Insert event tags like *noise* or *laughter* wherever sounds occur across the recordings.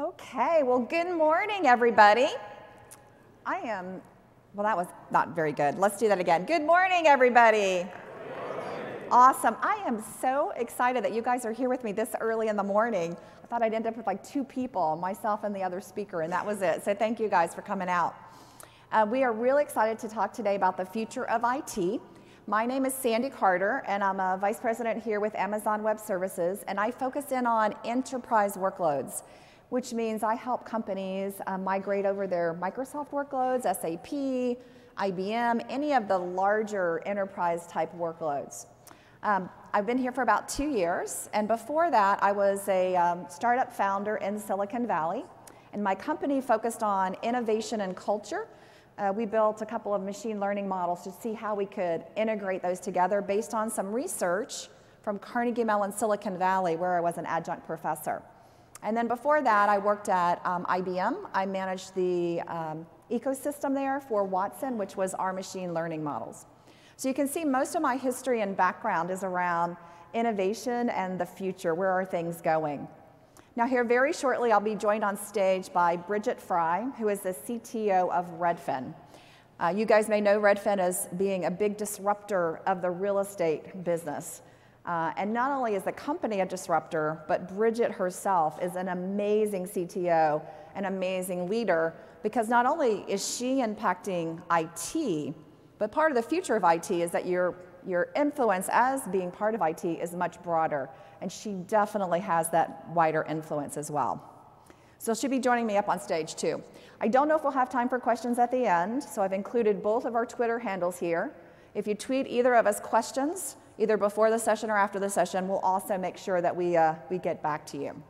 Okay, well, good morning, everybody. I am, well, that was not very good. Let's do that again. Good morning, everybody. Awesome. I am so excited that you guys are here with me this early in the morning. I thought I'd end up with like two people, myself and the other speaker, and that was it. So thank you guys for coming out. Uh, we are really excited to talk today about the future of IT. My name is Sandy Carter, and I'm a vice president here with Amazon Web Services, and I focus in on enterprise workloads, which means I help companies uh, migrate over their Microsoft workloads, SAP, IBM, any of the larger enterprise type workloads. Um, I've been here for about two years, and before that, I was a um, startup founder in Silicon Valley, and my company focused on innovation and culture uh, we built a couple of machine learning models to see how we could integrate those together based on some research from Carnegie Mellon Silicon Valley, where I was an adjunct professor. And then before that, I worked at um, IBM. I managed the um, ecosystem there for Watson, which was our machine learning models. So you can see most of my history and background is around innovation and the future. Where are things going? Now, here very shortly, I'll be joined on stage by Bridget Frey, who is the CTO of Redfin. Uh, you guys may know Redfin as being a big disruptor of the real estate business. Uh, and not only is the company a disruptor, but Bridget herself is an amazing CTO, an amazing leader, because not only is she impacting IT, but part of the future of IT is that your, your influence as being part of IT is much broader and she definitely has that wider influence as well. So she'll be joining me up on stage too. I don't know if we'll have time for questions at the end, so I've included both of our Twitter handles here. If you tweet either of us questions, either before the session or after the session, we'll also make sure that we, uh, we get back to you.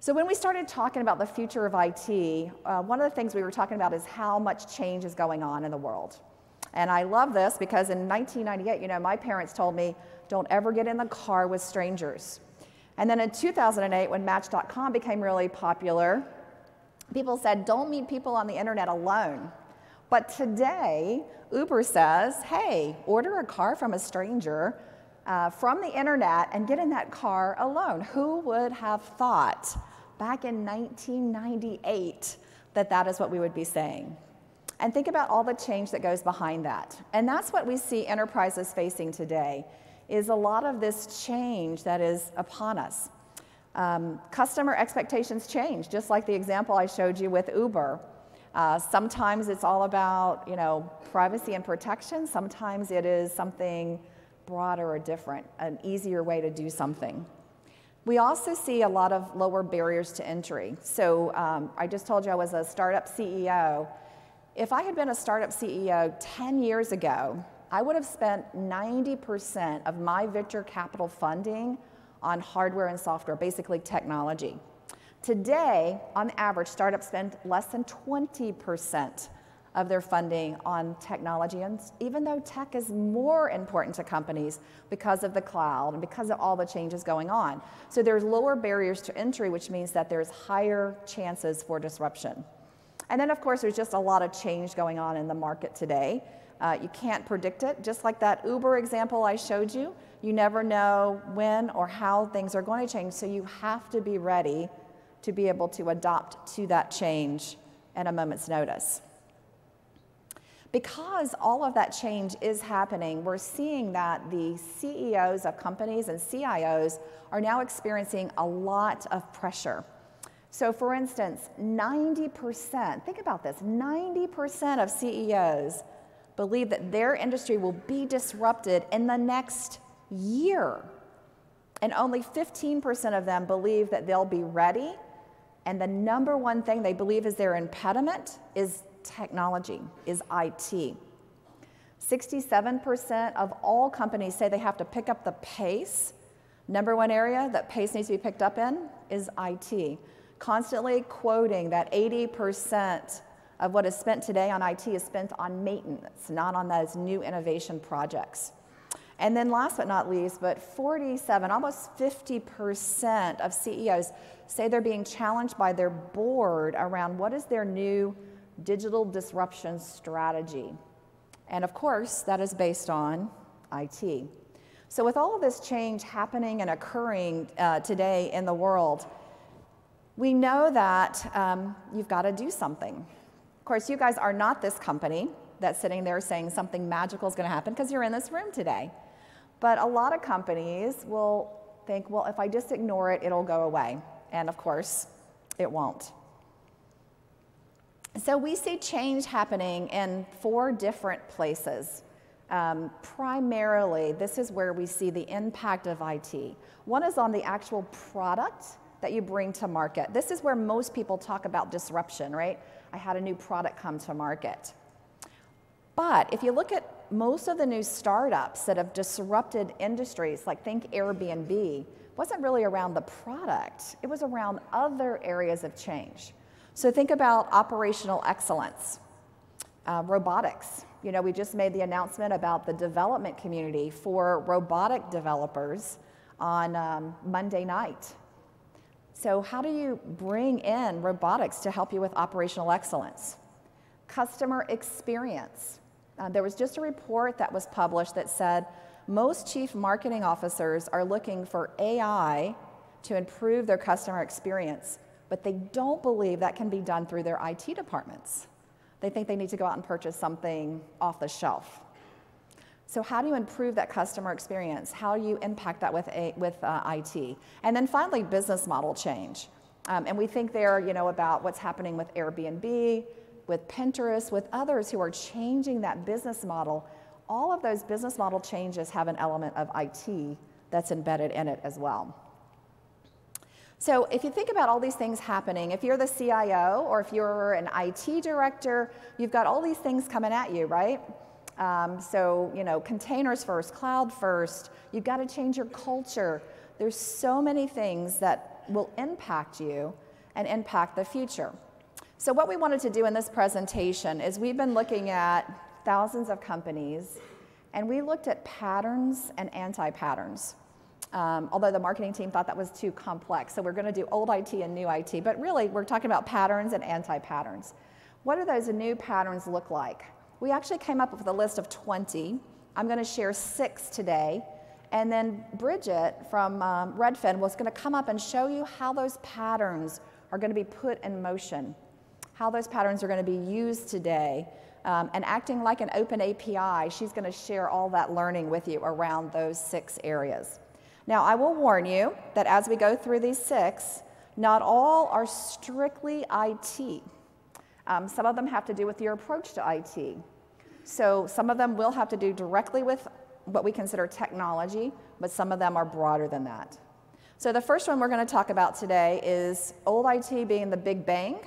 So when we started talking about the future of IT, uh, one of the things we were talking about is how much change is going on in the world. And I love this because in 1998, you know, my parents told me, don't ever get in the car with strangers. And then in 2008, when Match.com became really popular, people said, don't meet people on the internet alone. But today, Uber says, hey, order a car from a stranger uh, from the internet and get in that car alone. Who would have thought back in 1998 that that is what we would be saying? And think about all the change that goes behind that. And that's what we see enterprises facing today is a lot of this change that is upon us. Um, customer expectations change, just like the example I showed you with Uber. Uh, sometimes it's all about you know privacy and protection. Sometimes it is something broader or different, an easier way to do something. We also see a lot of lower barriers to entry. So um, I just told you I was a startup CEO. If I had been a startup CEO 10 years ago, I would have spent 90% of my venture capital funding on hardware and software, basically technology. Today, on average, startups spend less than 20% of their funding on technology. And even though tech is more important to companies because of the cloud and because of all the changes going on. So there's lower barriers to entry, which means that there's higher chances for disruption. And then, of course, there's just a lot of change going on in the market today. Uh, you can't predict it. Just like that Uber example I showed you, you never know when or how things are going to change. So you have to be ready to be able to adopt to that change at a moment's notice. Because all of that change is happening, we're seeing that the CEOs of companies and CIOs are now experiencing a lot of pressure. So, for instance, 90%, think about this 90% of CEOs believe that their industry will be disrupted in the next year. And only 15% of them believe that they'll be ready. And the number one thing they believe is their impediment is technology, is IT. 67% of all companies say they have to pick up the pace. Number one area that pace needs to be picked up in is IT. Constantly quoting that 80% of what is spent today on IT is spent on maintenance, not on those new innovation projects. And then last but not least, but 47, almost 50% of CEOs say they're being challenged by their board around what is their new digital disruption strategy. And of course, that is based on IT. So with all of this change happening and occurring uh, today in the world, We know that um, you've got to do something. Of course, you guys are not this company that's sitting there saying something magical is going to happen because you're in this room today. But a lot of companies will think, well, if I just ignore it, it'll go away. And of course, it won't. So we see change happening in four different places. Um, primarily, this is where we see the impact of IT. One is on the actual product that you bring to market. This is where most people talk about disruption, right? I had a new product come to market. But if you look at most of the new startups that have disrupted industries, like think Airbnb, wasn't really around the product, it was around other areas of change. So think about operational excellence, uh, robotics. You know, we just made the announcement about the development community for robotic developers on um, Monday night. So, how do you bring in robotics to help you with operational excellence? Customer experience. Uh, there was just a report that was published that said most chief marketing officers are looking for AI to improve their customer experience, but they don't believe that can be done through their IT departments. They think they need to go out and purchase something off the shelf. So how do you improve that customer experience? How do you impact that with, a, with uh, IT? And then finally, business model change. Um, and we think there, you know, about what's happening with Airbnb, with Pinterest, with others who are changing that business model. All of those business model changes have an element of IT that's embedded in it as well. So if you think about all these things happening, if you're the CIO or if you're an IT director, you've got all these things coming at you, right? Um, so, you know, containers first, cloud first, you've got to change your culture. There's so many things that will impact you and impact the future. So, what we wanted to do in this presentation is we've been looking at thousands of companies and we looked at patterns and anti patterns. Um, although the marketing team thought that was too complex. So, we're going to do old IT and new IT. But really, we're talking about patterns and anti patterns. What do those new patterns look like? We actually came up with a list of 20. I'm going to share six today. And then Bridget from um, Redfin was going to come up and show you how those patterns are going to be put in motion, how those patterns are going to be used today. Um, and acting like an open API, she's going to share all that learning with you around those six areas. Now, I will warn you that as we go through these six, not all are strictly IT. Um, some of them have to do with your approach to IT. So some of them will have to do directly with what we consider technology, but some of them are broader than that. So the first one we're going to talk about today is old IT being the big bang,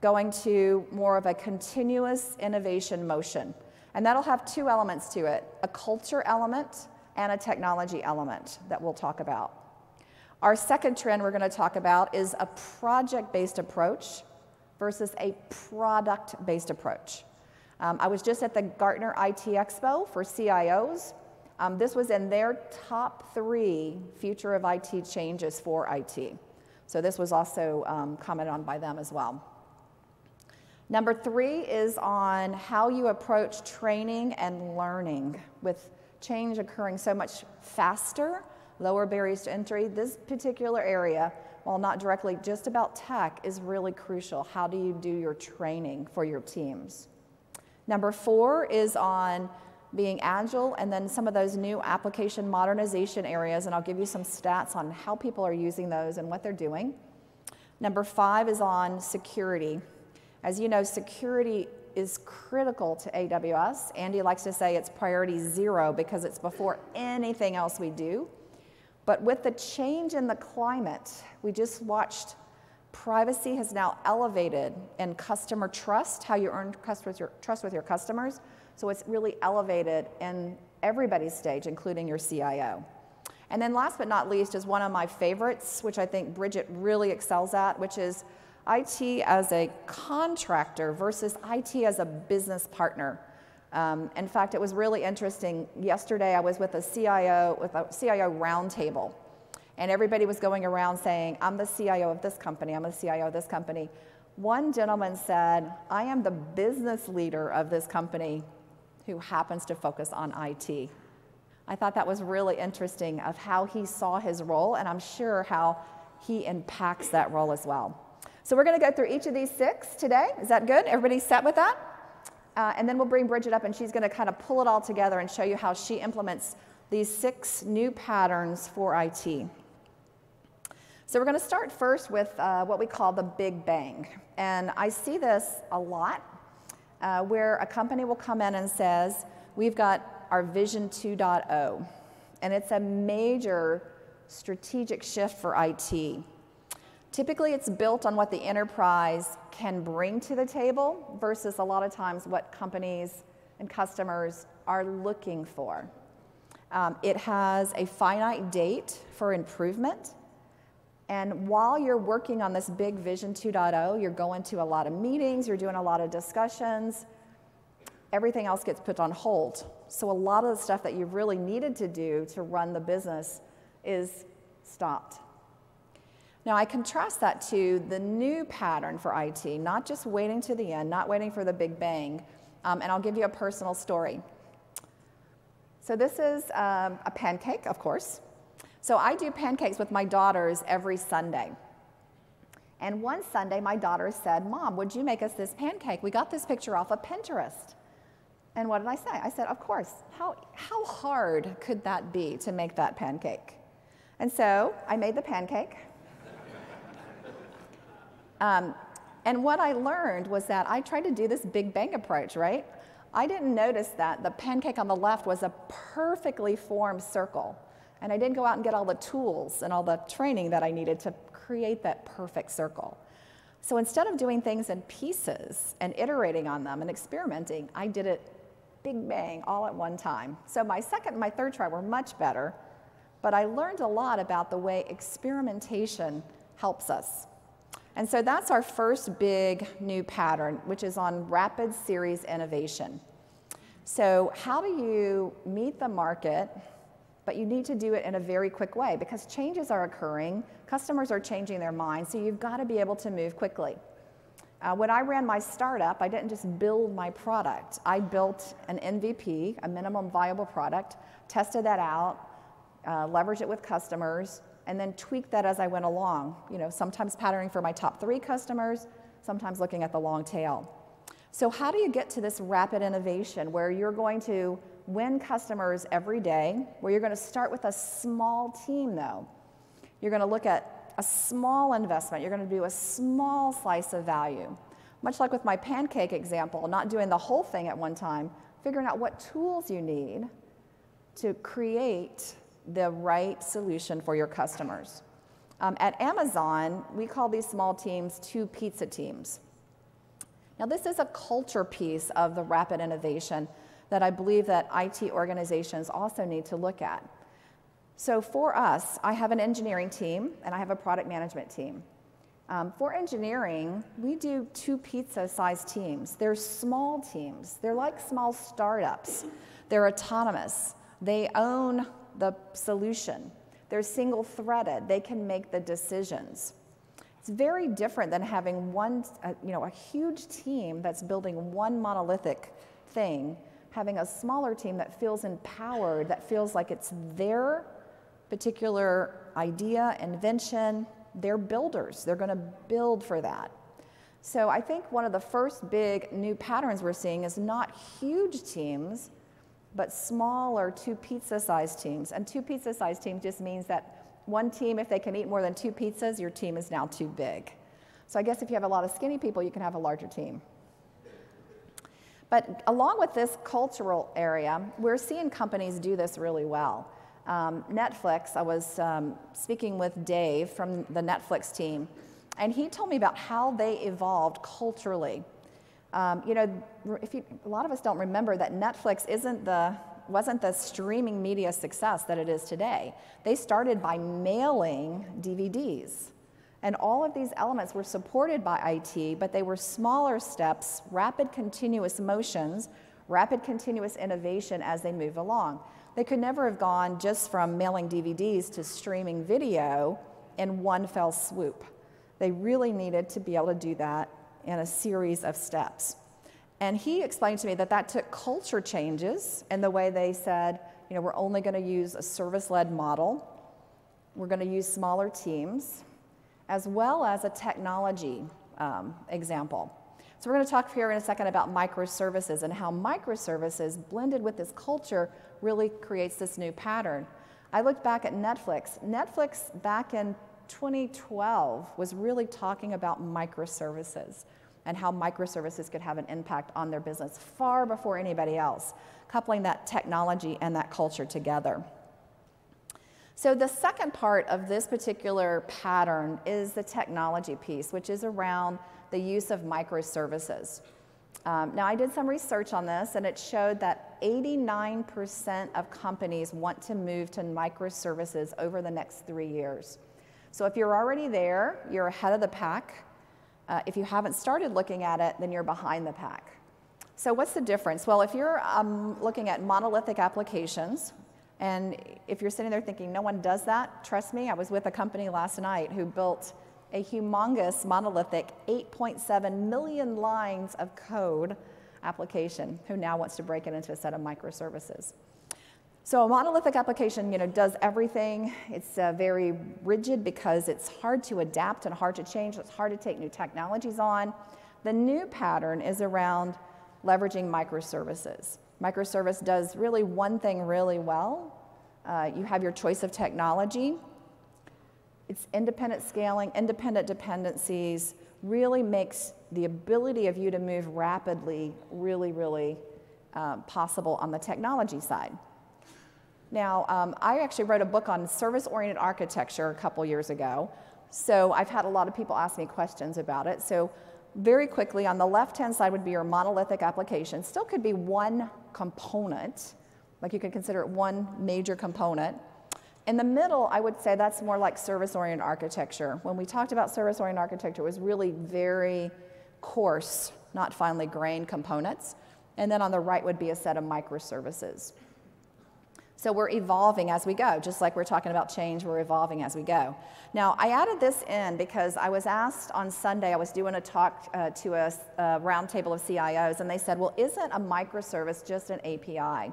going to more of a continuous innovation motion. And that'll have two elements to it a culture element and a technology element that we'll talk about. Our second trend we're going to talk about is a project based approach versus a product based approach. Um, I was just at the Gartner IT Expo for CIOs. Um, this was in their top three future of IT changes for IT. So this was also um, commented on by them as well. Number three is on how you approach training and learning with change occurring so much faster, lower barriers to entry. This particular area while not directly just about tech, is really crucial. How do you do your training for your teams? Number four is on being agile and then some of those new application modernization areas, and I'll give you some stats on how people are using those and what they're doing. Number five is on security. As you know, security is critical to AWS. Andy likes to say it's priority zero because it's before anything else we do. But with the change in the climate, we just watched privacy has now elevated in customer trust, how you earn trust with your customers. So it's really elevated in everybody's stage, including your CIO. And then last but not least is one of my favorites, which I think Bridget really excels at, which is IT as a contractor versus IT as a business partner. Um, in fact, it was really interesting. Yesterday, I was with a CIO with a CIO roundtable, and everybody was going around saying, "I'm the CIO of this company. I'm the CIO of this company." One gentleman said, "I am the business leader of this company, who happens to focus on IT." I thought that was really interesting of how he saw his role, and I'm sure how he impacts that role as well. So we're going to go through each of these six today. Is that good? Everybody set with that? Uh, and then we'll bring Bridget up and she's going to kind of pull it all together and show you how she implements these six new patterns for IT. So we're going to start first with uh, what we call the Big Bang. And I see this a lot uh, where a company will come in and says, we've got our Vision 2.0. And it's a major strategic shift for IT. Typically, it's built on what the enterprise can bring to the table versus a lot of times what companies and customers are looking for. Um, it has a finite date for improvement. And while you're working on this big Vision 2.0, you're going to a lot of meetings, you're doing a lot of discussions, everything else gets put on hold. So a lot of the stuff that you really needed to do to run the business is stopped. Now, I contrast that to the new pattern for IT, not just waiting to the end, not waiting for the big bang. Um, and I'll give you a personal story. So, this is um, a pancake, of course. So, I do pancakes with my daughters every Sunday. And one Sunday, my daughter said, Mom, would you make us this pancake? We got this picture off of Pinterest. And what did I say? I said, Of course. How, how hard could that be to make that pancake? And so I made the pancake. Um, and what I learned was that I tried to do this big bang approach, right? I didn't notice that the pancake on the left was a perfectly formed circle. And I didn't go out and get all the tools and all the training that I needed to create that perfect circle. So instead of doing things in pieces and iterating on them and experimenting, I did it big bang all at one time. So my second and my third try were much better, but I learned a lot about the way experimentation helps us. And so that's our first big new pattern, which is on rapid series innovation. So, how do you meet the market, but you need to do it in a very quick way because changes are occurring, customers are changing their minds, so you've got to be able to move quickly. Uh, when I ran my startup, I didn't just build my product. I built an MVP, a minimum viable product, tested that out, uh, leveraged it with customers, and then tweak that as I went along. You know, sometimes patterning for my top three customers, sometimes looking at the long tail. So how do you get to this rapid innovation where you're going to win customers every day, where you're going to start with a small team though? You're going to look at a small investment. You're going to do a small slice of value. Much like with my pancake example, not doing the whole thing at one time, figuring out what tools you need to create the right solution for your customers. Um, at Amazon, we call these small teams two pizza teams. Now, this is a culture piece of the rapid innovation that I believe that IT organizations also need to look at. So for us, I have an engineering team and I have a product management team. Um, for engineering, we do two pizza-sized teams. They're small teams. They're like small startups. They're autonomous. They own the solution. They're single threaded, they can make the decisions. It's very different than having one, uh, you know, a huge team that's building one monolithic thing, having a smaller team that feels empowered, that feels like it's their particular idea, invention. They're builders, they're going to build for that. So I think one of the first big new patterns we're seeing is not huge teams, but smaller two pizza sized teams. And two pizza sized teams just means that one team, if they can eat more than two pizzas, your team is now too big. So I guess if you have a lot of skinny people, you can have a larger team. But along with this cultural area, we're seeing companies do this really well. Um, Netflix, I was um, speaking with Dave from the Netflix team, and he told me about how they evolved culturally. Um, you know, if you, a lot of us don't remember that Netflix isn't the, wasn't the streaming media success that it is today. They started by mailing DVDs. And all of these elements were supported by IT, but they were smaller steps, rapid continuous motions, rapid continuous innovation as they move along. They could never have gone just from mailing DVDs to streaming video in one fell swoop. They really needed to be able to do that in a series of steps. And he explained to me that that took culture changes in the way they said, you know, we're only going to use a service led model, we're going to use smaller teams, as well as a technology um, example. So we're going to talk here in a second about microservices and how microservices blended with this culture really creates this new pattern. I looked back at Netflix. Netflix back in 2012 was really talking about microservices and how microservices could have an impact on their business far before anybody else, coupling that technology and that culture together. So, the second part of this particular pattern is the technology piece, which is around the use of microservices. Um, now, I did some research on this, and it showed that 89% of companies want to move to microservices over the next three years. So, if you're already there, you're ahead of the pack. Uh, if you haven't started looking at it, then you're behind the pack. So, what's the difference? Well, if you're um, looking at monolithic applications, and if you're sitting there thinking, no one does that, trust me, I was with a company last night who built a humongous monolithic 8.7 million lines of code application who now wants to break it into a set of microservices. So a monolithic application, you know, does everything. It's uh, very rigid because it's hard to adapt and hard to change. It's hard to take new technologies on. The new pattern is around leveraging microservices. Microservice does really one thing really well. Uh, you have your choice of technology. It's independent scaling, independent dependencies, really makes the ability of you to move rapidly really, really uh, possible on the technology side. Now, um, I actually wrote a book on service oriented architecture a couple years ago. So I've had a lot of people ask me questions about it. So, very quickly, on the left hand side would be your monolithic application. Still could be one component, like you could consider it one major component. In the middle, I would say that's more like service oriented architecture. When we talked about service oriented architecture, it was really very coarse, not finely grained components. And then on the right would be a set of microservices. So we're evolving as we go, just like we're talking about change, we're evolving as we go. Now, I added this in because I was asked on Sunday, I was doing a talk uh, to a, a roundtable of CIOs, and they said, Well, isn't a microservice just an API?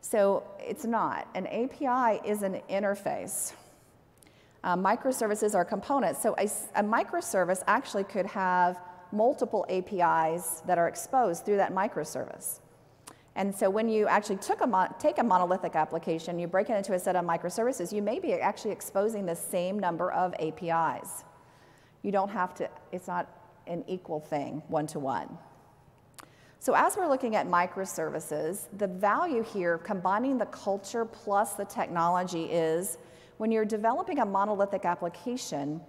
So it's not. An API is an interface. Uh, microservices are components. So a, a microservice actually could have multiple APIs that are exposed through that microservice. And so when you actually a take a monolithic application, you break it into a set of microservices, you may be actually exposing the same number of APIs. You don't have to, it's not an equal thing, one to one. So as we're looking at microservices, the value here, combining the culture plus the technology is when you're developing a monolithic application,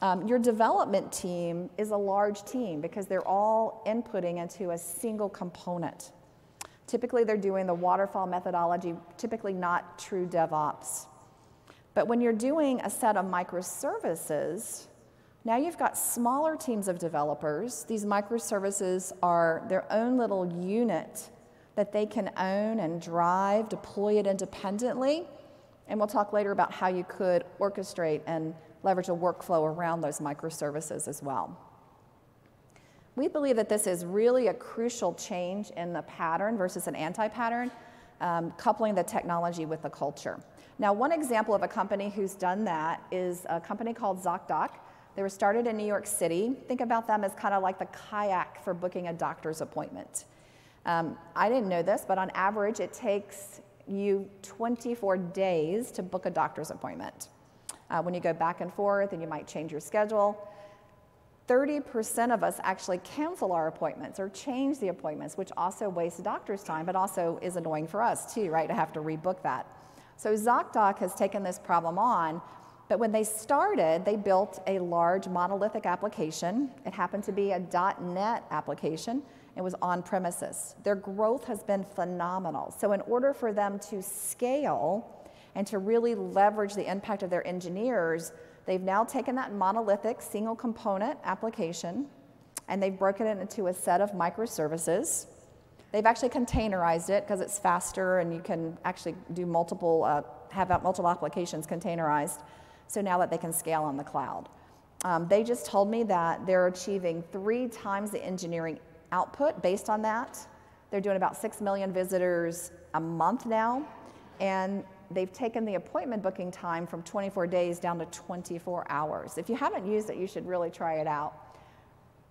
um, your development team is a large team because they're all inputting into a single component. Typically, they're doing the waterfall methodology, typically not true DevOps. But when you're doing a set of microservices, now you've got smaller teams of developers. These microservices are their own little unit that they can own and drive, deploy it independently. And we'll talk later about how you could orchestrate and leverage a workflow around those microservices as well. We believe that this is really a crucial change in the pattern versus an anti-pattern, um, coupling the technology with the culture. Now, one example of a company who's done that is a company called ZocDoc. They were started in New York City. Think about them as kind of like the kayak for booking a doctor's appointment. Um, I didn't know this, but on average, it takes you 24 days to book a doctor's appointment. Uh, when you go back and forth and you might change your schedule, 30% of us actually cancel our appointments or change the appointments, which also wastes doctor's time, but also is annoying for us too, right, to have to rebook that. So ZocDoc has taken this problem on, but when they started, they built a large monolithic application. It happened to be a .NET application. It was on premises. Their growth has been phenomenal. So in order for them to scale and to really leverage the impact of their engineers, They've now taken that monolithic single component application and they've broken it into a set of microservices. They've actually containerized it because it's faster and you can actually do multiple, uh, have multiple applications containerized. So now that they can scale on the cloud. Um, they just told me that they're achieving three times the engineering output based on that. They're doing about 6 million visitors a month now. And they've taken the appointment booking time from 24 days down to 24 hours. If you haven't used it, you should really try it out.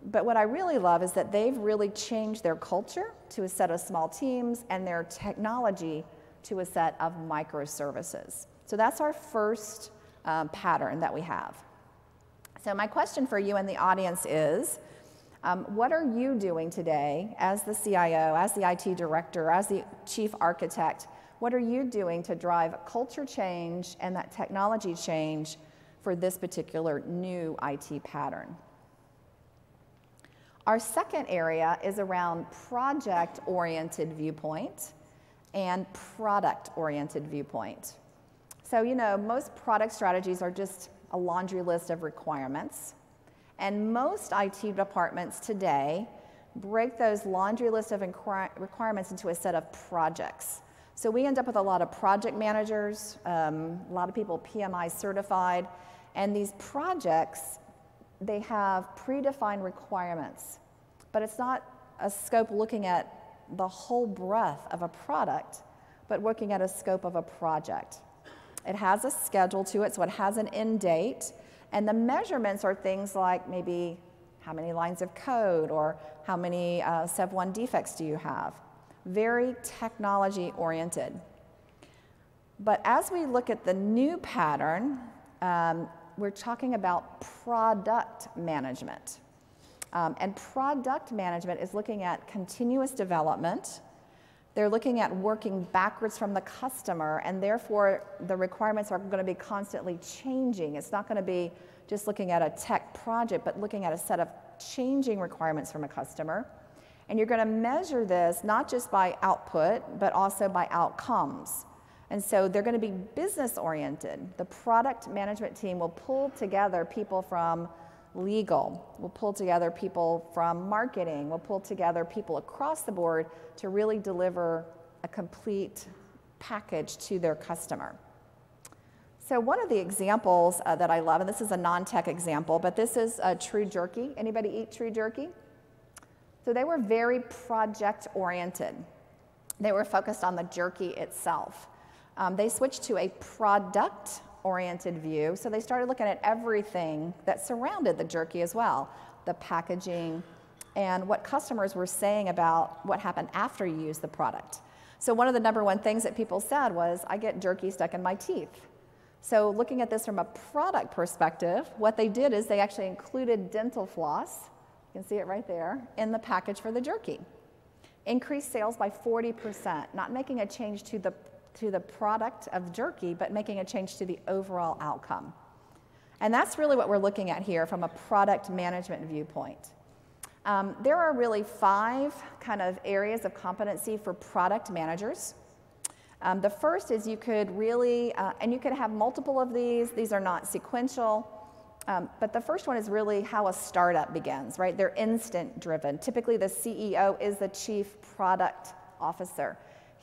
But what I really love is that they've really changed their culture to a set of small teams and their technology to a set of microservices. So that's our first um, pattern that we have. So, my question for you and the audience is um, what are you doing today as the CIO, as the IT director, as the chief architect? What are you doing to drive culture change and that technology change for this particular new IT pattern? Our second area is around project oriented viewpoint and product oriented viewpoint. So, you know, most product strategies are just a laundry list of requirements. And most IT departments today break those laundry list of requirements into a set of projects. So we end up with a lot of project managers, um, a lot of people PMI certified, and these projects they have predefined requirements, but it's not a scope looking at the whole breadth of a product, but working at a scope of a project. It has a schedule to it, so it has an end date, and the measurements are things like maybe how many lines of code or how many uh, SEV1 defects do you have. Very technology oriented. But as we look at the new pattern, um, we're talking about product management. Um, and product management is looking at continuous development. They're looking at working backwards from the customer, and therefore the requirements are going to be constantly changing. It's not going to be just looking at a tech project, but looking at a set of changing requirements from a customer. And you're going to measure this not just by output, but also by outcomes. And so they're going to be business oriented. The product management team will pull together people from legal, we'll pull together people from marketing, we'll pull together people across the board to really deliver a complete package to their customer. So one of the examples uh, that I love, and this is a non-tech example, but this is a True Jerky. Anybody eat True Jerky? So they were very project oriented. They were focused on the jerky itself. Um, they switched to a product oriented view, so they started looking at everything that surrounded the jerky as well the packaging and what customers were saying about what happened after you use the product. So, one of the number one things that people said was, I get jerky stuck in my teeth. So, looking at this from a product perspective, what they did is they actually included dental floss, can see it right there, in the package for the jerky. Increased sales by 40%, not making a change to the to the product of jerky, but making a change to the overall outcome. And that's really what we're looking at here from a product management viewpoint. Um, there are really five kind of areas of competency for product managers. Um, the first is you could really, uh, and you could have multiple of these, these are not sequential, um, but the first one is really how a startup begins, right? They're instant driven. Typically, the CEO is the chief product officer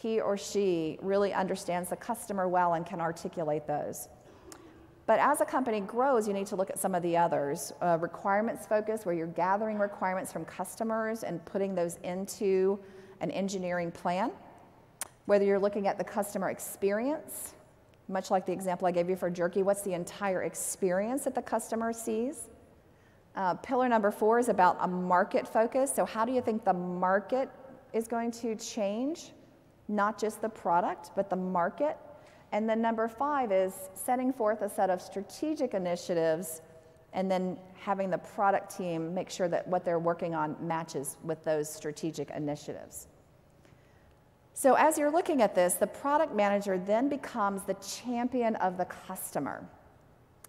he or she really understands the customer well and can articulate those. But as a company grows, you need to look at some of the others. Uh, requirements focus, where you're gathering requirements from customers and putting those into an engineering plan. Whether you're looking at the customer experience, much like the example I gave you for jerky, what's the entire experience that the customer sees? Uh, pillar number four is about a market focus. So, how do you think the market is going to change? not just the product, but the market. And then number five is setting forth a set of strategic initiatives and then having the product team make sure that what they're working on matches with those strategic initiatives. So, as you're looking at this, the product manager then becomes the champion of the customer.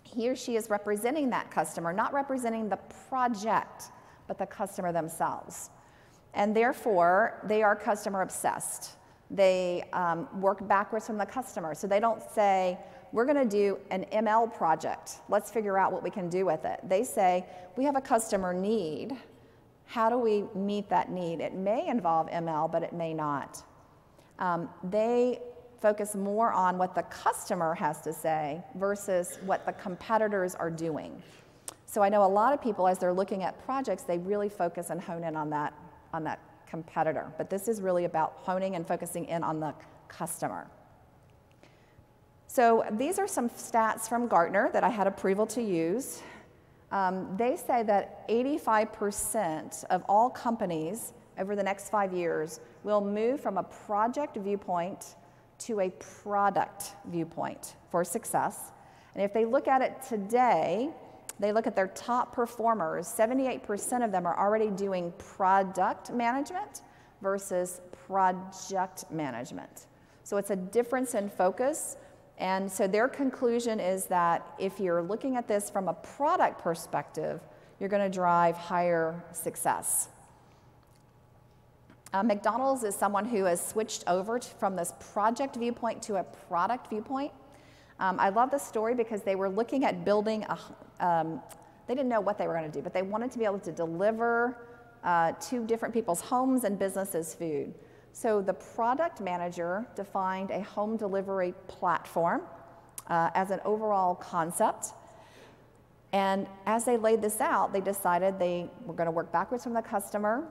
He or she is representing that customer, not representing the project, but the customer themselves. And therefore, they are customer obsessed. They um, work backwards from the customer. So they don't say, we're going to do an ML project. Let's figure out what we can do with it. They say, we have a customer need. How do we meet that need? It may involve ML, but it may not. Um, they focus more on what the customer has to say versus what the competitors are doing. So I know a lot of people, as they're looking at projects, they really focus and hone in on that, on that competitor, but this is really about honing and focusing in on the customer. So these are some stats from Gartner that I had approval to use. Um, they say that 85% of all companies over the next five years we'll move from a project viewpoint to a product viewpoint for success. And if they look at it today, they look at their top performers, 78% of them are already doing product management versus project management. So it's a difference in focus. And so their conclusion is that if you're looking at this from a product perspective, you're going to drive higher success. Uh, McDonald's is someone who has switched over to, from this project viewpoint to a product viewpoint. Um, I love this story because they were looking at building a, um, they didn't know what they were going to do, but they wanted to be able to deliver uh, to different people's homes and businesses food. So the product manager defined a home delivery platform uh, as an overall concept. And as they laid this out, they decided they were going to work backwards from the customer.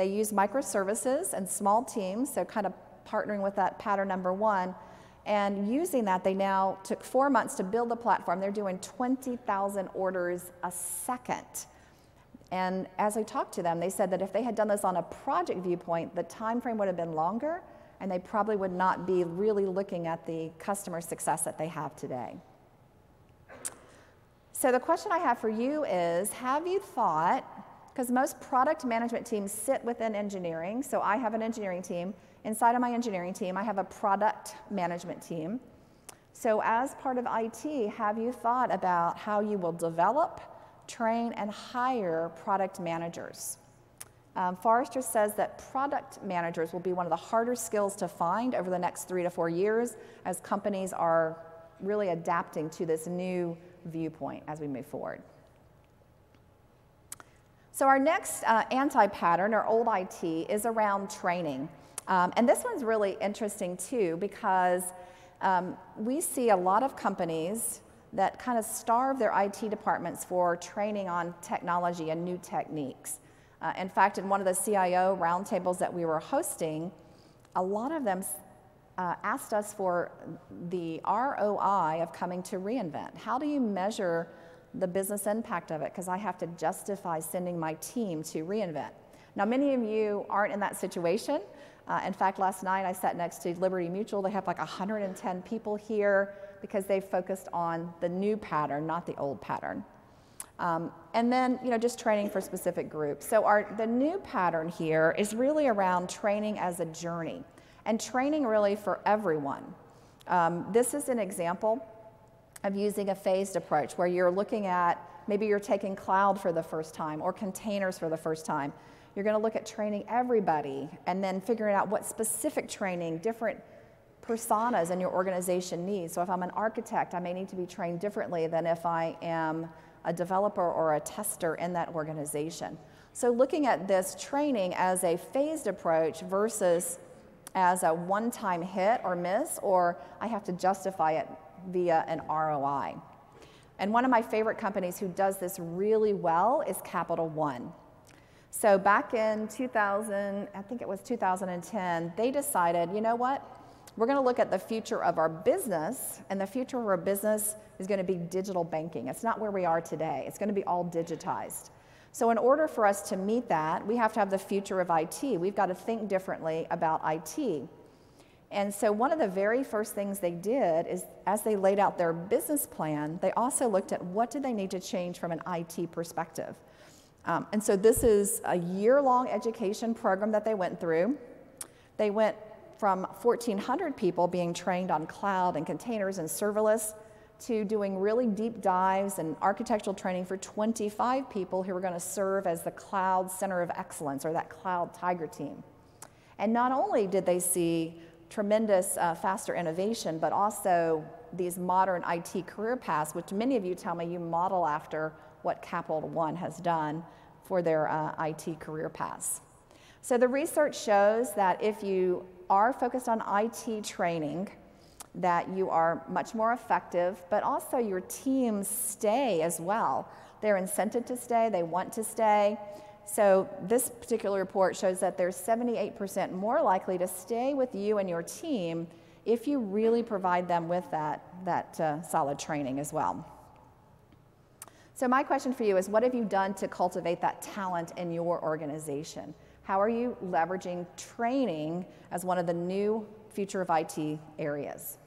They used microservices and small teams, so kind of partnering with that pattern number one and using that, they now took four months to build the platform. They're doing 20,000 orders a second. And as I talked to them, they said that if they had done this on a project viewpoint, the time frame would have been longer, and they probably would not be really looking at the customer success that they have today. So the question I have for you is, have you thought, because most product management teams sit within engineering, so I have an engineering team, Inside of my engineering team, I have a product management team. So, as part of IT, have you thought about how you will develop, train, and hire product managers? Um, Forrester says that product managers will be one of the harder skills to find over the next three to four years as companies are really adapting to this new viewpoint as we move forward. So, our next uh, anti pattern, or old IT, is around training. Um, and this one's really interesting too because um, we see a lot of companies that kind of starve their IT departments for training on technology and new techniques. Uh, in fact, in one of the CIO roundtables that we were hosting, a lot of them uh, asked us for the ROI of coming to reInvent. How do you measure the business impact of it? Because I have to justify sending my team to reInvent. Now, many of you aren't in that situation. Uh, in fact, last night I sat next to Liberty Mutual. They have like 110 people here because they focused on the new pattern, not the old pattern. Um, and then, you know, just training for specific groups. So our, the new pattern here is really around training as a journey and training really for everyone. Um, this is an example of using a phased approach where you're looking at maybe you're taking cloud for the first time or containers for the first time. You're going to look at training everybody and then figuring out what specific training different personas in your organization need. So if I'm an architect, I may need to be trained differently than if I am a developer or a tester in that organization. So looking at this training as a phased approach versus as a one-time hit or miss, or I have to justify it via an ROI. And one of my favorite companies who does this really well is Capital One. So back in 2000, I think it was 2010, they decided, you know what? We're going to look at the future of our business, and the future of our business is going to be digital banking. It's not where we are today. It's going to be all digitized. So in order for us to meet that, we have to have the future of IT. We've got to think differently about IT. And so one of the very first things they did is as they laid out their business plan, they also looked at what did they need to change from an IT perspective. Um, and so this is a year-long education program that they went through. They went from 1,400 people being trained on cloud and containers and serverless to doing really deep dives and architectural training for 25 people who were going to serve as the cloud center of excellence or that cloud tiger team. And not only did they see tremendous uh, faster innovation, but also these modern IT career paths, which many of you tell me you model after what Capital One has done for their uh, IT career paths. So the research shows that if you are focused on IT training, that you are much more effective, but also your teams stay as well. They're incented to stay, they want to stay. So this particular report shows that they're 78% more likely to stay with you and your team if you really provide them with that, that uh, solid training as well. So, my question for you is what have you done to cultivate that talent in your organization? How are you leveraging training as one of the new future of IT areas?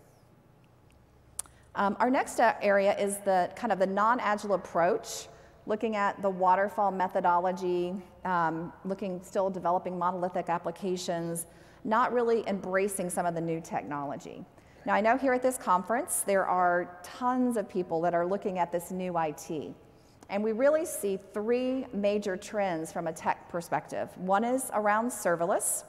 Um, our next uh, area is the kind of the non agile approach, looking at the waterfall methodology, um, looking still developing monolithic applications, not really embracing some of the new technology. Now, I know here at this conference there are tons of people that are looking at this new IT. And we really see three major trends from a tech perspective. One is around serverless,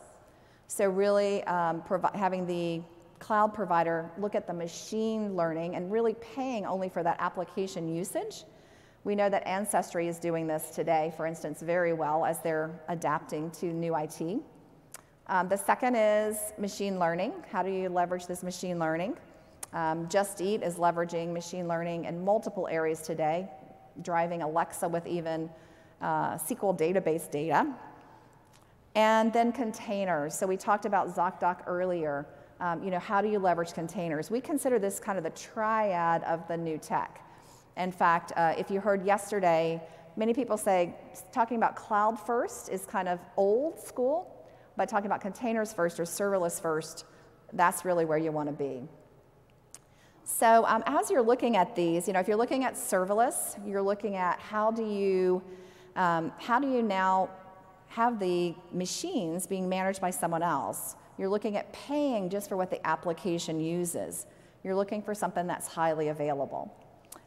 so really um, having the cloud provider look at the machine learning and really paying only for that application usage. We know that Ancestry is doing this today, for instance, very well as they're adapting to new IT. Um, the second is machine learning. How do you leverage this machine learning? Um, Just Eat is leveraging machine learning in multiple areas today, driving Alexa with even uh, SQL database data. And then containers. So we talked about ZocDoc earlier. Um, you know, how do you leverage containers? We consider this kind of the triad of the new tech. In fact, uh, if you heard yesterday, many people say talking about cloud first is kind of old school, but talking about containers first or serverless first, that's really where you want to be. So um, as you're looking at these, you know, if you're looking at serverless, you're looking at how do you, um, how do you now have the machines being managed by someone else? You're looking at paying just for what the application uses. You're looking for something that's highly available.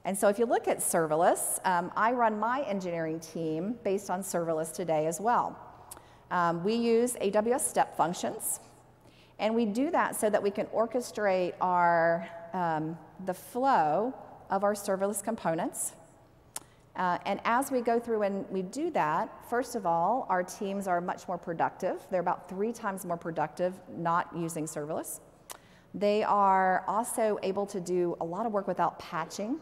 And so if you look at serverless, um, I run my engineering team based on serverless today as well. Um, we use AWS step functions, and we do that so that we can orchestrate our, um, the flow of our serverless components. Uh, and as we go through and we do that, first of all, our teams are much more productive. They're about three times more productive not using serverless. They are also able to do a lot of work without patching.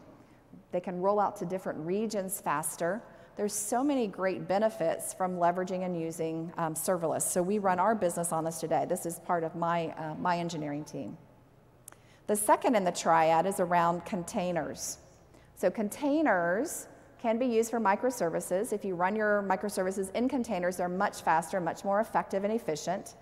They can roll out to different regions faster. There's so many great benefits from leveraging and using um, serverless. So we run our business on this today. This is part of my, uh, my engineering team. The second in the triad is around containers. So containers can be used for microservices. If you run your microservices in containers, they're much faster, much more effective and efficient.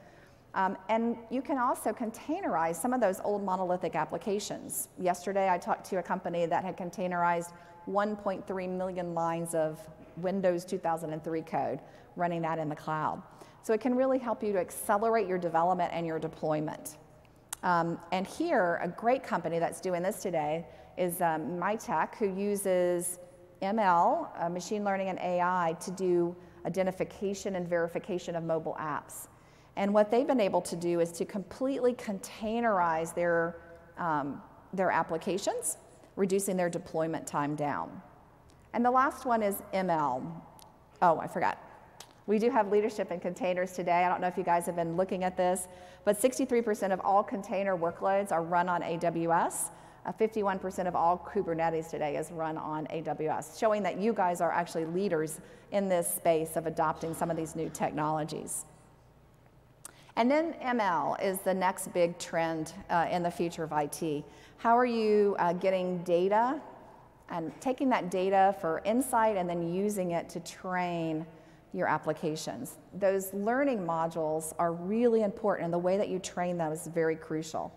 Um, and you can also containerize some of those old monolithic applications. Yesterday, I talked to a company that had containerized 1.3 million lines of Windows 2003 code, running that in the cloud. So it can really help you to accelerate your development and your deployment. Um, and here, a great company that's doing this today is um, Mitek, who uses ML, uh, machine learning and AI, to do identification and verification of mobile apps. And what they've been able to do is to completely containerize their, um, their applications, reducing their deployment time down. And the last one is ML. Oh, I forgot. We do have leadership in containers today. I don't know if you guys have been looking at this, but 63% of all container workloads are run on AWS. 51% uh, of all Kubernetes today is run on AWS, showing that you guys are actually leaders in this space of adopting some of these new technologies. And then ML is the next big trend uh, in the future of IT. How are you uh, getting data and taking that data for insight and then using it to train your applications. Those learning modules are really important, and the way that you train them is very crucial.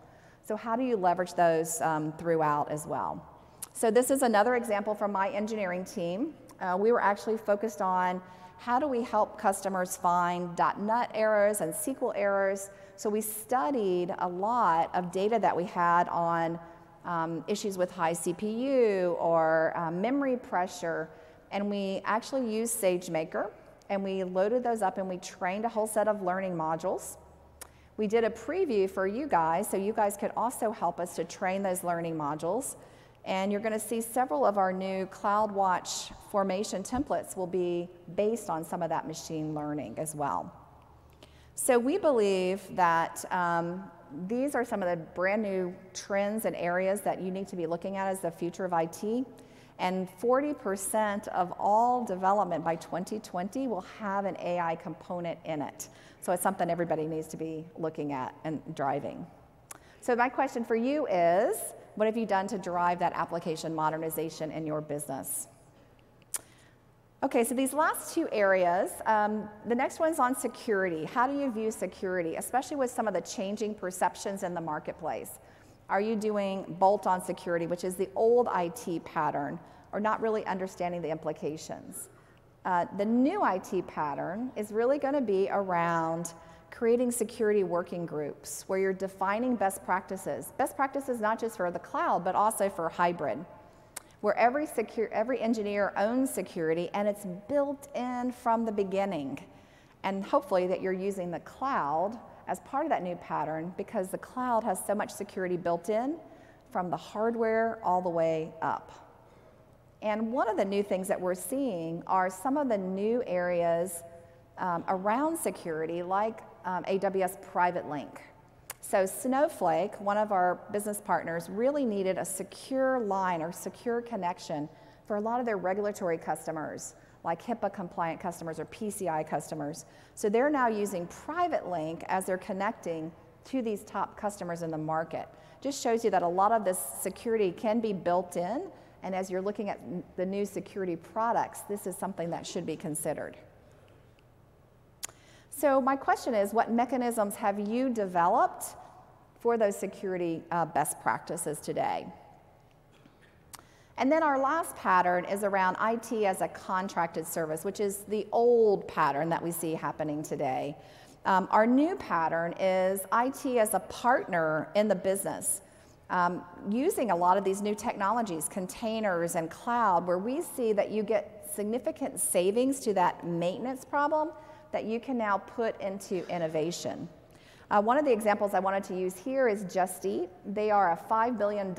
So, how do you leverage those um, throughout as well? So, this is another example from my engineering team. Uh, we were actually focused on how do we help customers find .NET errors and SQL errors. So, we studied a lot of data that we had on um, issues with high CPU or uh, memory pressure. And we actually used SageMaker and we loaded those up and we trained a whole set of learning modules. We did a preview for you guys so you guys could also help us to train those learning modules. And you're going to see several of our new CloudWatch formation templates will be based on some of that machine learning as well. So we believe that um, these are some of the brand new trends and areas that you need to be looking at as the future of IT. And 40% of all development by 2020 will have an AI component in it. So it's something everybody needs to be looking at and driving. So my question for you is, what have you done to drive that application modernization in your business? Okay, so these last two areas, um, the next one's on security. How do you view security, especially with some of the changing perceptions in the marketplace? Are you doing bolt on security, which is the old IT pattern, or not really understanding the implications? Uh, the new IT pattern is really going to be around creating security working groups where you're defining best practices. Best practices not just for the cloud, but also for hybrid, where every, every engineer owns security and it's built in from the beginning. And hopefully that you're using the cloud as part of that new pattern because the cloud has so much security built in from the hardware all the way up. And one of the new things that we're seeing are some of the new areas um, around security, like um, AWS Private Link. So Snowflake, one of our business partners, really needed a secure line or secure connection for a lot of their regulatory customers, like HIPAA compliant customers or PCI customers. So they're now using Private Link as they're connecting to these top customers in the market. Just shows you that a lot of this security can be built in, and as you're looking at the new security products, this is something that should be considered. So my question is, what mechanisms have you developed for those security uh, best practices today? And then our last pattern is around IT as a contracted service, which is the old pattern that we see happening today. Um, our new pattern is IT as a partner in the business, um, using a lot of these new technologies, containers and cloud, where we see that you get significant savings to that maintenance problem that you can now put into innovation. Uh, one of the examples I wanted to use here is Just Eat. They are a $5 billion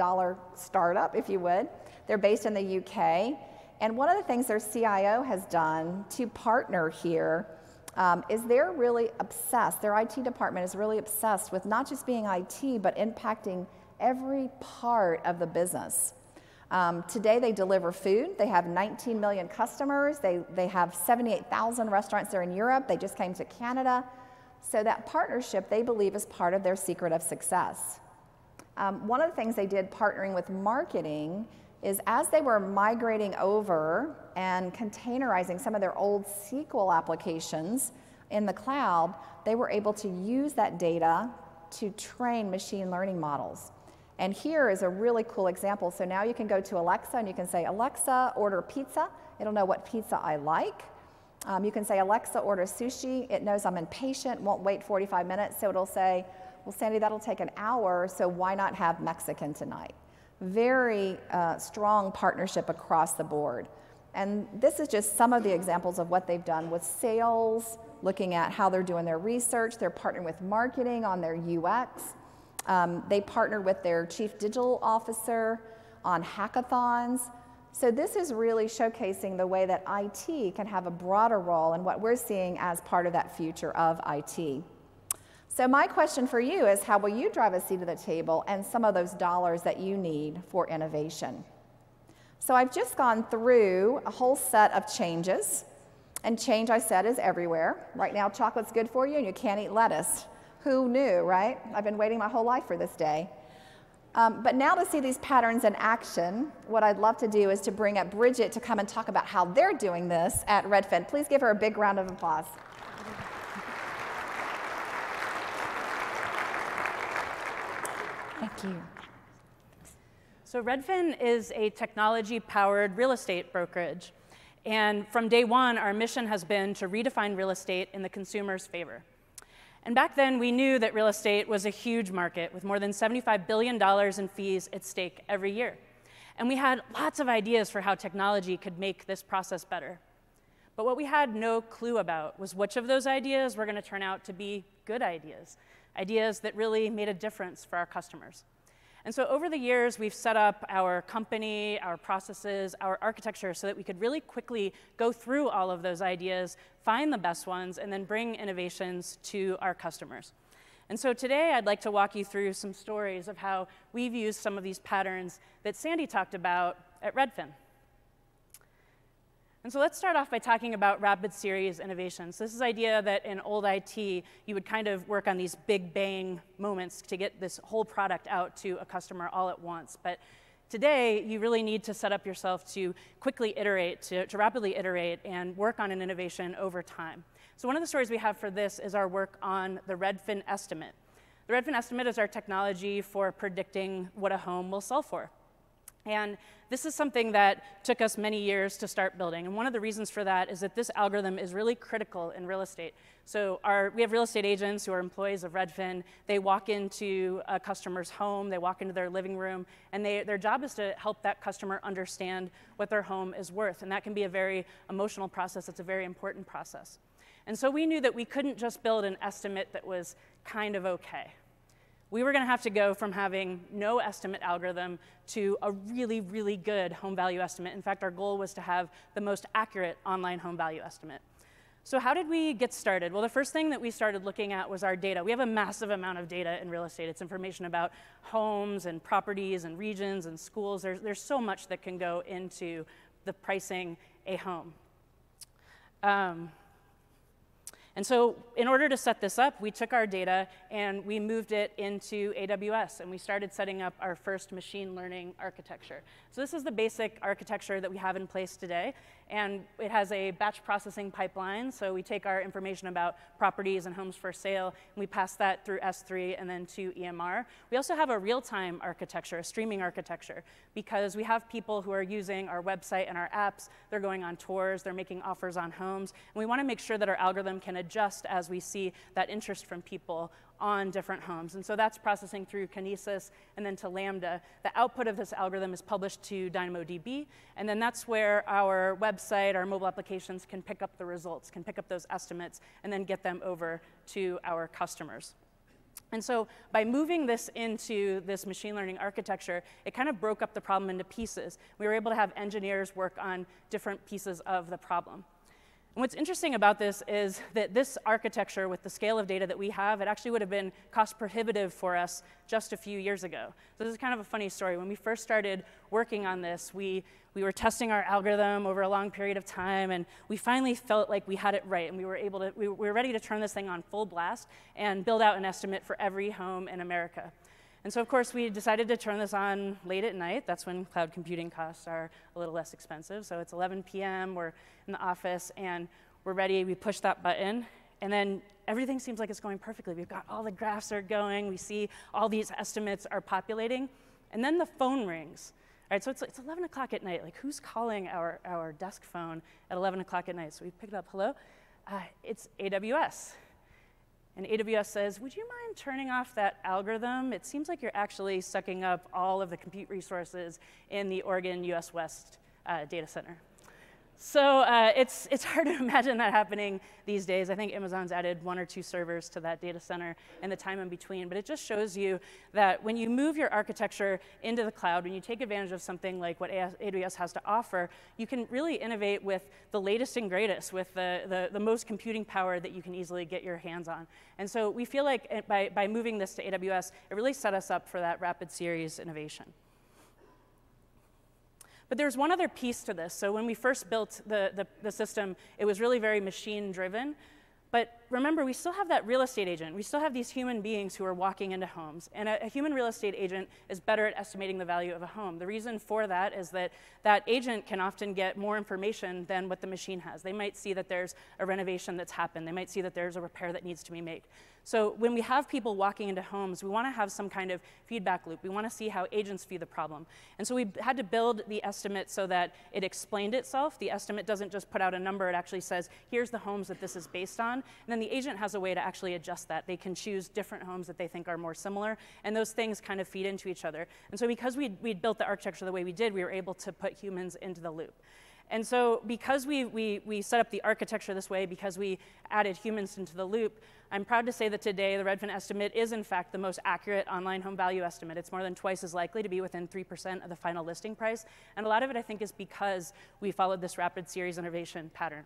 startup, if you would. They're based in the UK. And one of the things their CIO has done to partner here um, is they're really obsessed, their IT department is really obsessed with not just being IT, but impacting every part of the business. Um, today they deliver food. They have 19 million customers. They, they have 78,000 restaurants there in Europe. They just came to Canada. So that partnership, they believe, is part of their secret of success. Um, one of the things they did partnering with marketing is as they were migrating over and containerizing some of their old SQL applications in the cloud, they were able to use that data to train machine learning models. And here is a really cool example. So now you can go to Alexa and you can say, Alexa, order pizza. It'll know what pizza I like. Um, you can say, Alexa, order sushi. It knows I'm impatient, won't wait 45 minutes. So it'll say, well, Sandy, that'll take an hour, so why not have Mexican tonight? Very uh, strong partnership across the board. And this is just some of the examples of what they've done with sales, looking at how they're doing their research. They're partnering with marketing on their UX. Um, they partner with their chief digital officer on hackathons. So this is really showcasing the way that IT can have a broader role in what we're seeing as part of that future of IT. So my question for you is how will you drive a seat at the table and some of those dollars that you need for innovation? So I've just gone through a whole set of changes. And change, I said, is everywhere. Right now, chocolate's good for you and you can't eat lettuce. Who knew, right? I've been waiting my whole life for this day. Um, but now to see these patterns in action, what I'd love to do is to bring up Bridget to come and talk about how they're doing this at Redfin. Please give her a big round of applause. Thank you. So Redfin is a technology-powered real estate brokerage. And from day one, our mission has been to redefine real estate in the consumer's favor. And back then, we knew that real estate was a huge market with more than $75 billion in fees at stake every year. And we had lots of ideas for how technology could make this process better. But what we had no clue about was which of those ideas were going to turn out to be good ideas, ideas that really made a difference for our customers. And so over the years, we've set up our company, our processes, our architecture so that we could really quickly go through all of those ideas, find the best ones, and then bring innovations to our customers. And so today, I'd like to walk you through some stories of how we've used some of these patterns that Sandy talked about at Redfin. And so let's start off by talking about rapid series innovations. This is idea that in old IT, you would kind of work on these big bang moments to get this whole product out to a customer all at once. But today, you really need to set up yourself to quickly iterate, to, to rapidly iterate, and work on an innovation over time. So one of the stories we have for this is our work on the Redfin estimate. The Redfin estimate is our technology for predicting what a home will sell for. And this is something that took us many years to start building. And one of the reasons for that is that this algorithm is really critical in real estate. So our, we have real estate agents who are employees of Redfin. They walk into a customer's home, they walk into their living room, and they, their job is to help that customer understand what their home is worth. And that can be a very emotional process. It's a very important process. And so we knew that we couldn't just build an estimate that was kind of okay we were going to have to go from having no estimate algorithm to a really, really good home value estimate. In fact, our goal was to have the most accurate online home value estimate. So how did we get started? Well, the first thing that we started looking at was our data. We have a massive amount of data in real estate. It's information about homes and properties and regions and schools. There's, there's so much that can go into the pricing a home. Um, and so in order to set this up, we took our data and we moved it into AWS and we started setting up our first machine learning architecture. So this is the basic architecture that we have in place today. And it has a batch processing pipeline. So we take our information about properties and homes for sale, and we pass that through S3 and then to EMR. We also have a real-time architecture, a streaming architecture, because we have people who are using our website and our apps. They're going on tours, they're making offers on homes, and we want to make sure that our algorithm can adjust as we see that interest from people on different homes. And so that's processing through Kinesis and then to Lambda. The output of this algorithm is published to DynamoDB, and then that's where our website, our mobile applications can pick up the results, can pick up those estimates, and then get them over to our customers. And so by moving this into this machine learning architecture, it kind of broke up the problem into pieces. We were able to have engineers work on different pieces of the problem. And what's interesting about this is that this architecture, with the scale of data that we have, it actually would have been cost prohibitive for us just a few years ago. So this is kind of a funny story. When we first started working on this, we, we were testing our algorithm over a long period of time, and we finally felt like we had it right, and we were able to, we, we were ready to turn this thing on full blast and build out an estimate for every home in America. And so, of course, we decided to turn this on late at night. That's when cloud computing costs are a little less expensive. So it's 11 p.m., we're in the office, and we're ready. We push that button, and then everything seems like it's going perfectly. We've got all the graphs are going, we see all these estimates are populating, and then the phone rings. All right, so it's, it's 11 o'clock at night. Like, who's calling our, our desk phone at 11 o'clock at night? So we pick it up. Hello? Uh, it's AWS. And AWS says, would you mind turning off that algorithm? It seems like you're actually sucking up all of the compute resources in the Oregon US West uh, data center. So uh, it's, it's hard to *laughs* imagine that happening these days. I think Amazon's added one or two servers to that data center and the time in between. But it just shows you that when you move your architecture into the cloud, when you take advantage of something like what AWS has to offer, you can really innovate with the latest and greatest, with the, the, the most computing power that you can easily get your hands on. And so we feel like by, by moving this to AWS, it really set us up for that rapid series innovation. But there's one other piece to this. So when we first built the, the, the system, it was really very machine driven. But remember, we still have that real estate agent. We still have these human beings who are walking into homes. And a, a, human real estate agent is better at estimating the value of a home. The reason for that is that that agent can often get more information than what the machine has. They might see that there's a renovation that's happened, they might see that there's a repair that needs to be made. So when we have people walking into homes, we want to have some kind of feedback loop. We want to see how agents view the problem. And so we had to build the estimate so that it explained itself. The estimate doesn't just put out a number, it actually says, here's the homes that this is based on. And then the agent has a way to actually adjust that. They can choose different homes that they think are more similar, and those things kind of feed into each other. And so because we'd, we'd built the architecture the way we did, we were able to put humans into the loop. And so because we, we, we set up the architecture this way, because we added humans into the loop, I'm proud to say that today the Redfin estimate is in fact the most accurate online home value estimate. It's more than twice as likely to be within 3% of the final listing price. And a lot of it I think is because we followed this rapid series innovation pattern.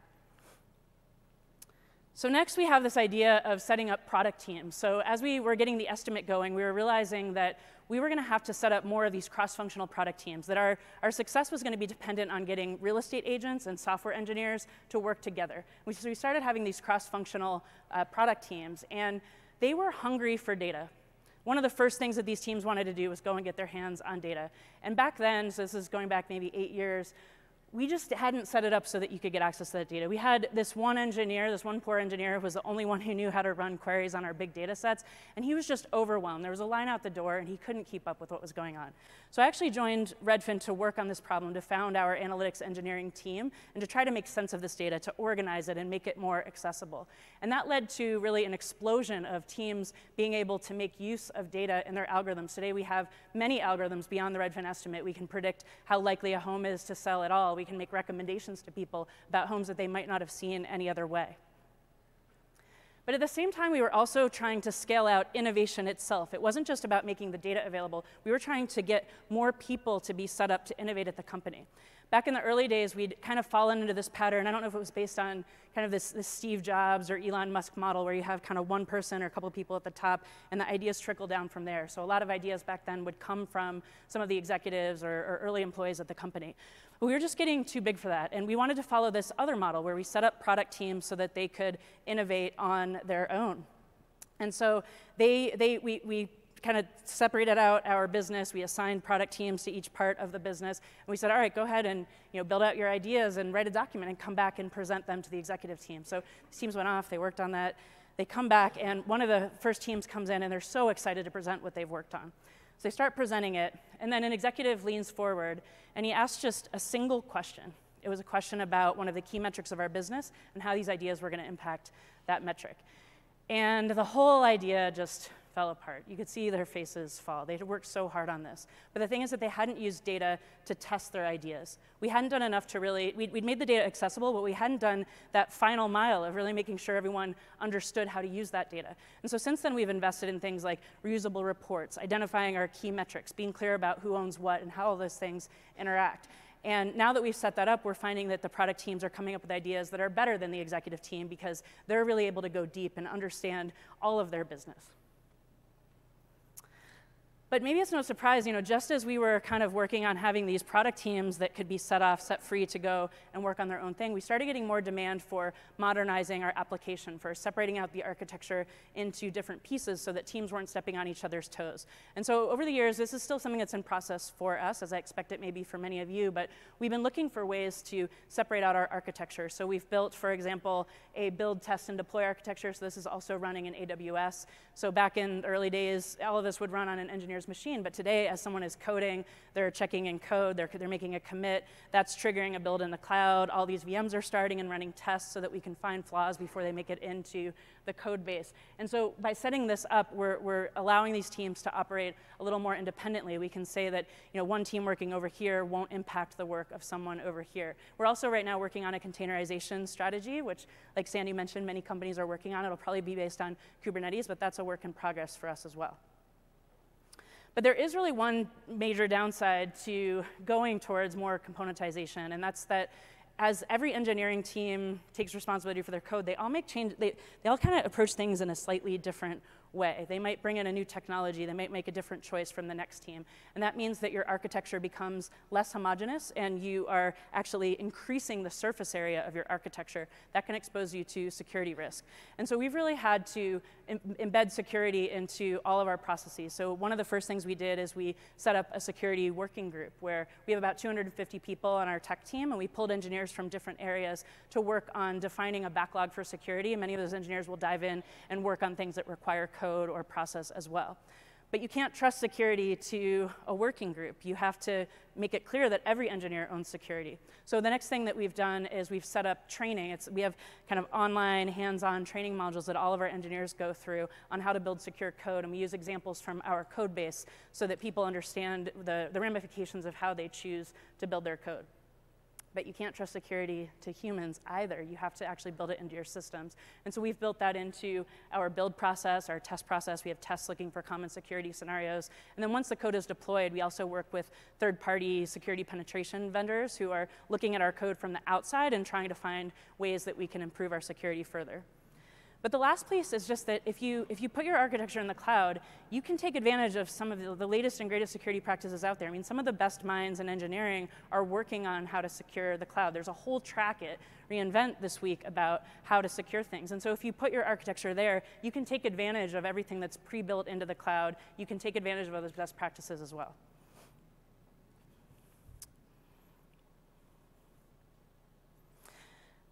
So next we have this idea of setting up product teams. So as we were getting the estimate going, we were realizing that we were going to have to set up more of these cross-functional product teams, that our, our success was going to be dependent on getting real estate agents and software engineers to work together. We, so we started having these cross-functional uh, product teams, and they were hungry for data. One of the first things that these teams wanted to do was go and get their hands on data. And back then, so this is going back maybe eight years, we just hadn't set it up so that you could get access to that data. We had this one engineer, this one poor engineer, who was the only one who knew how to run queries on our big data sets, and he was just overwhelmed. There was a line out the door, and he couldn't keep up with what was going on. So I actually joined Redfin to work on this problem, to found our analytics engineering team, and to try to make sense of this data, to organize it and make it more accessible. And that led to really an explosion of teams being able to make use of data in their algorithms. Today we have many algorithms beyond the Redfin estimate. We can predict how likely a home is to sell at all. We can make recommendations to people about homes that they might not have seen any other way. But at the same time, we were also trying to scale out innovation itself. It wasn't just about making the data available. We were trying to get more people to be set up to innovate at the company. Back in the early days, we'd kind of fallen into this pattern. I don't know if it was based on kind of this, this Steve Jobs or Elon Musk model where you have kind of one person or a couple of people at the top and the ideas trickle down from there. So a lot of ideas back then would come from some of the executives or, or early employees at the company. But we were just getting too big for that. And we wanted to follow this other model where we set up product teams so that they could innovate on their own. And so they, they, we, we kind of separated out our business. We assigned product teams to each part of the business. And we said, all right, go ahead and you know, build out your ideas and write a document and come back and present them to the executive team. So these teams went off, they worked on that. They come back, and one of the first teams comes in, and they're so excited to present what they've worked on. So they start presenting it, and then an executive leans forward, and he asks just a single question. It was a question about one of the key metrics of our business and how these ideas were going to impact that metric. And the whole idea just fell apart. You could see their faces fall. They had worked so hard on this. But the thing is that they hadn't used data to test their ideas. We hadn't done enough to really, we'd, we'd, made the data accessible, but we hadn't done that final mile of really making sure everyone understood how to use that data. And so since then, we've invested in things like reusable reports, identifying our key metrics, being clear about who owns what and how all those things interact. And now that we've set that up, we're finding that the product teams are coming up with ideas that are better than the executive team because they're really able to go deep and understand all of their business. But maybe it's no surprise, you know, just as we were kind of working on having these product teams that could be set off, set free to go and work on their own thing, we started getting more demand for modernizing our application, for separating out the architecture into different pieces so that teams weren't stepping on each other's toes. And so over the years, this is still something that's in process for us, as I expect it may be for many of you, but we've been looking for ways to separate out our architecture. So we've built, for example, a build, test, and deploy architecture. So this is also running in AWS. So back in the early days, all of this would run on an engineer's engineer's machine. But today, as someone is coding, they're checking in code, they're, they're making a commit, that's triggering a build in the cloud. All these VMs are starting and running tests so that we can find flaws before they make it into the code base. And so by setting this up, we're, we're allowing these teams to operate a little more independently. We can say that you know, one team working over here won't impact the work of someone over here. We're also right now working on a containerization strategy, which, like Sandy mentioned, many companies are working on. It'll probably be based on Kubernetes, but that's a work in progress for us as well. But there is really one major downside to going towards more componentization, and that's that as every engineering team takes responsibility for their code, they all make change, they, they all kind of approach things in a slightly different way. They might bring in a new technology, they might make a different choice from the next team. And that means that your architecture becomes less homogeneous and you are actually increasing the surface area of your architecture. That can expose you to security risk. And so we've really had to Im embed security into all of our processes. So one of the first things we did is we set up a security working group where we have about 250 people on our tech team and we pulled engineers from different areas to work on defining a backlog for security. And many of those engineers will dive in and work on things that require code or process as well. But you can't trust security to a working group. You have to make it clear that every engineer owns security. So the next thing that we've done is we've set up training. It's, we have kind of online, hands-on training modules that all of our engineers go through on how to build secure code. And we use examples from our code base so that people understand the, the ramifications of how they choose to build their code. But you can't trust security to humans either. You have to actually build it into your systems. And so we've built that into our build process, our test process. We have tests looking for common security scenarios. And then once the code is deployed, we also work with third party security penetration vendors who are looking at our code from the outside and trying to find ways that we can improve our security further. But the last piece is just that if you, if you put your architecture in the cloud, you can take advantage of some of the, the, latest and greatest security practices out there. I mean, some of the best minds in engineering are working on how to secure the cloud. There's a whole track at reInvent this week about how to secure things. And so if you put your architecture there, you can take advantage of everything that's pre-built into the cloud. You can take advantage of those best practices as well.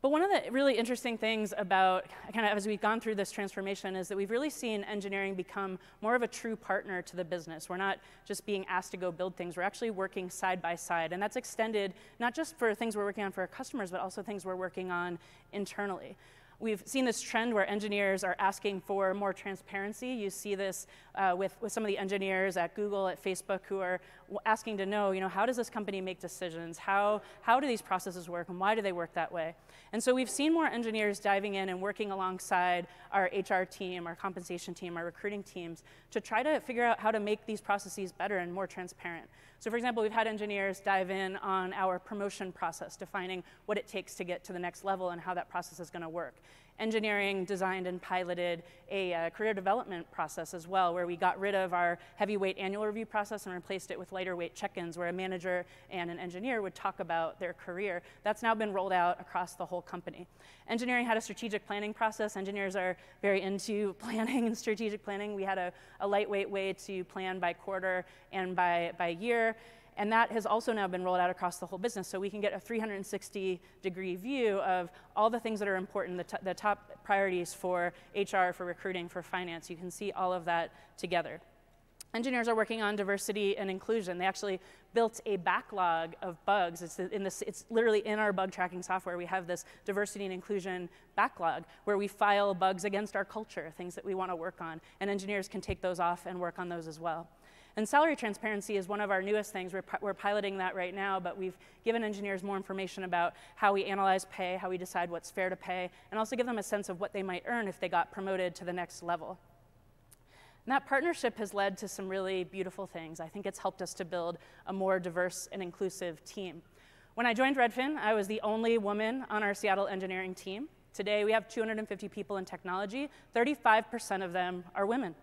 But one of the really interesting things about kind of as we've gone through this transformation is that we've really seen engineering become more of a true partner to the business. We're not just being asked to go build things, we're actually working side by side. And that's extended not just for things we're working on for our customers, but also things we're working on internally. We've seen this trend where engineers are asking for more transparency. You see this uh, with, with some of the engineers at Google, at Facebook, who are asking to know, you know, how does this company make decisions? How, how do these processes work and why do they work that way? And so we've seen more engineers diving in and working alongside our HR team, our compensation team, our recruiting teams to try to figure out how to make these processes better and more transparent. So for example, we've had engineers dive in on our promotion process, defining what it takes to get to the next level and how that process is going to work engineering designed and piloted a uh, career development process as well, where we got rid of our heavyweight annual review process and replaced it with lighter weight check-ins, where a manager and an engineer would talk about their career. That's now been rolled out across the whole company. Engineering had a strategic planning process. Engineers are very into *laughs* planning and strategic planning. We had a, a lightweight way to plan by quarter and by, by year. And that has also now been rolled out across the whole business. So we can get a 360 degree view of all the things that are important, the, the top priorities for HR, for recruiting, for finance. You can see all of that together. Engineers are working on diversity and inclusion. They actually built a backlog of bugs. It's, in this, it's literally in our bug tracking software. We have this diversity and inclusion backlog where we file bugs against our culture, things that we want to work on. And engineers can take those off and work on those as well. And salary transparency is one of our newest things. We're, we're piloting that right now, but we've given engineers more information about how we analyze pay, how we decide what's fair to pay, and also give them a sense of what they might earn if they got promoted to the next level. And that partnership has led to some really beautiful things. I think it's helped us to build a more diverse and inclusive team. When I joined Redfin, I was the only woman on our Seattle engineering team. Today, we have 250 people in technology. 35% of them are women.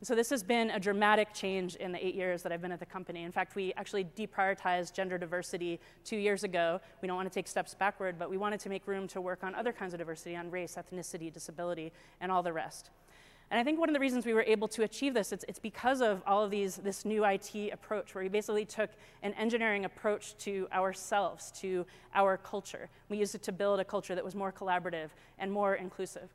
So this has been a dramatic change in the eight years that I've been at the company. In fact, we actually deprioritized gender diversity two years ago. We don't want to take steps backward, but we wanted to make room to work on other kinds of diversity, on race, ethnicity, disability, and all the rest. And I think one of the reasons we were able to achieve this, it's, it's because of all of these, this new IT approach, where we basically took an engineering approach to ourselves, to our culture. We used it to build a culture that was more collaborative and more inclusive.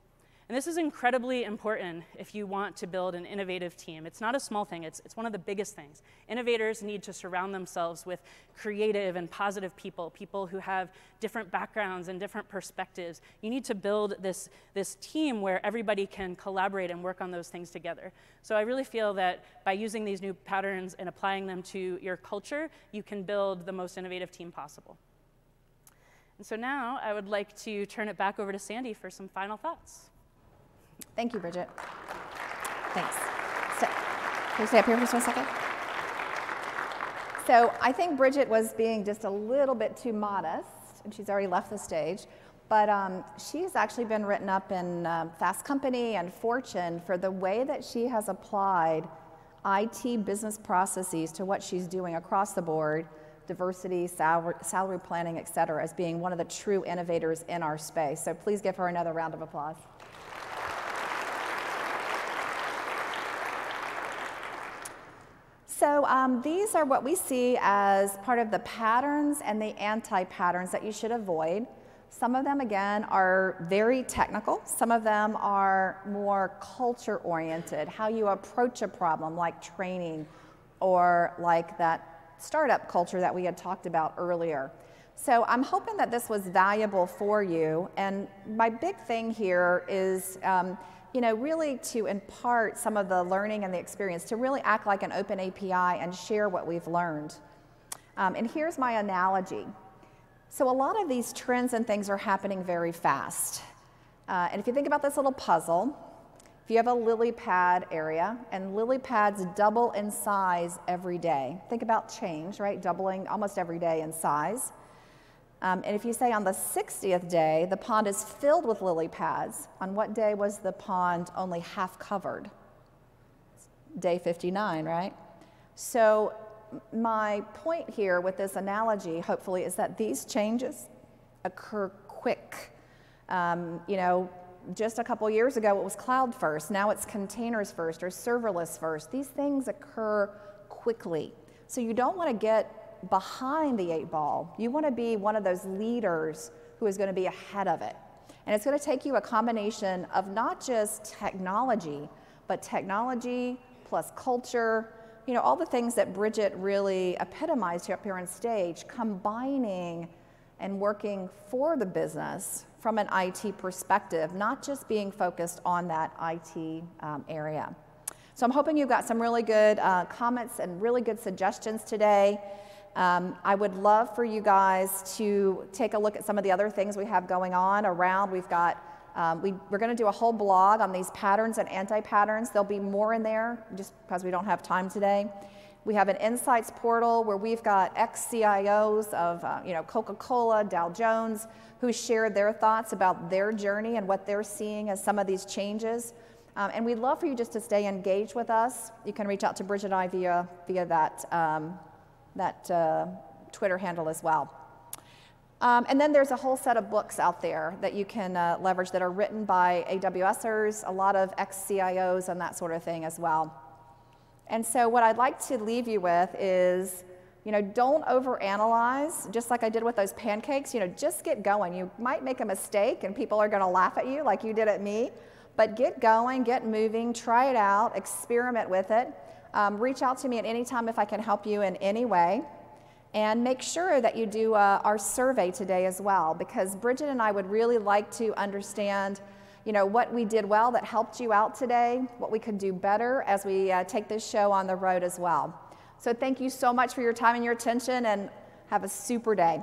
And this is incredibly important if you want to build an innovative team. It's not a small thing, it's, it's one of the biggest things. Innovators need to surround themselves with creative and positive people, people who have different backgrounds and different perspectives. You need to build this, this team where everybody can collaborate and work on those things together. So I really feel that by using these new patterns and applying them to your culture, you can build the most innovative team possible. And so now I would like to turn it back over to Sandy for some final thoughts. Thank you, Bridget. Thanks. So, can you stay up here for just a second? So I think Bridget was being just a little bit too modest, and she's already left the stage. But um, she's actually been written up in uh, Fast Company and Fortune for the way that she has applied IT business processes to what she's doing across the board, diversity, salary, salary planning, et cetera, as being one of the true innovators in our space. So please give her another round of applause. So um, these are what we see as part of the patterns and the anti-patterns that you should avoid. Some of them, again, are very technical. Some of them are more culture-oriented, how you approach a problem like training or like that startup culture that we had talked about earlier. So I'm hoping that this was valuable for you. And my big thing here is um, you know, really to impart some of the learning and the experience, to really act like an open API and share what we've learned. Um, and here's my analogy. So, a lot of these trends and things are happening very fast. Uh, and if you think about this little puzzle, if you have a lily pad area, and lily pads double in size every day, think about change, right? Doubling almost every day in size. Um, and if you say on the 60th day, the pond is filled with lily pads, on what day was the pond only half covered? Day 59, right? So, my point here with this analogy, hopefully, is that these changes occur quick. Um, you know, just a couple years ago, it was cloud first. Now it's containers first or serverless first. These things occur quickly. So you don't want to get behind the eight ball. You want to be one of those leaders who is going to be ahead of it. And it's going to take you a combination of not just technology, but technology plus culture, you know, all the things that Bridget really epitomized here up here on stage, combining and working for the business from an IT perspective, not just being focused on that IT um, area. So I'm hoping you've got some really good uh, comments and really good suggestions today. Um, I would love for you guys to take a look at some of the other things we have going on around. We've got, um, we, we're going to do a whole blog on these patterns and anti patterns. There'll be more in there just because we don't have time today. We have an insights portal where we've got ex CIOs of uh, you know, Coca Cola, Dow Jones, who shared their thoughts about their journey and what they're seeing as some of these changes. Um, and we'd love for you just to stay engaged with us. You can reach out to Bridget and I via, via that, um, that uh, Twitter handle as well. Um, and then there's a whole set of books out there that you can uh, leverage that are written by AWSers, a lot of ex CIOs, and that sort of thing as well. And so, what I'd like to leave you with is you know, don't overanalyze, just like I did with those pancakes. You know, just get going. You might make a mistake and people are going to laugh at you like you did at me. But get going, get moving, try it out, experiment with it. Um, reach out to me at any time if I can help you in any way. And make sure that you do uh, our survey today as well, because Bridget and I would really like to understand, you know, what we did well that helped you out today, what we could do better as we uh, take this show on the road as well. So thank you so much for your time and your attention, and have a super day.